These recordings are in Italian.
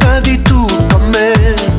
fa di tutto a me.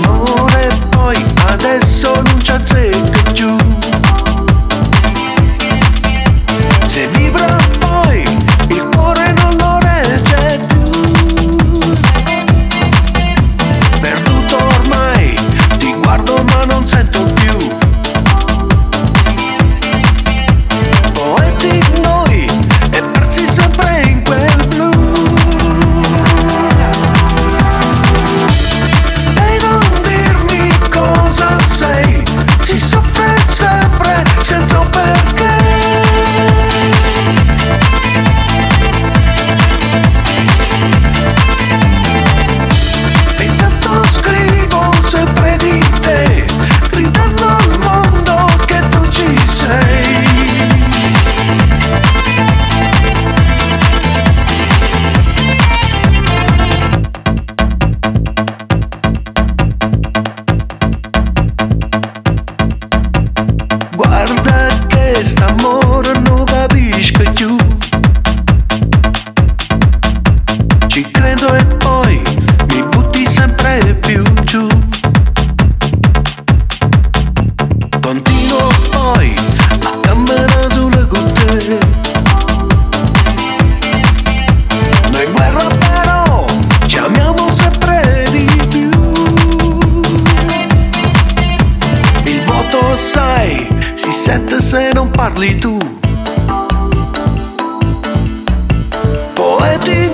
梦。Continuo a camminare sulle gotte. Noi in guerra però ci sempre di più. Il voto sai, si sente parli tu. Poeti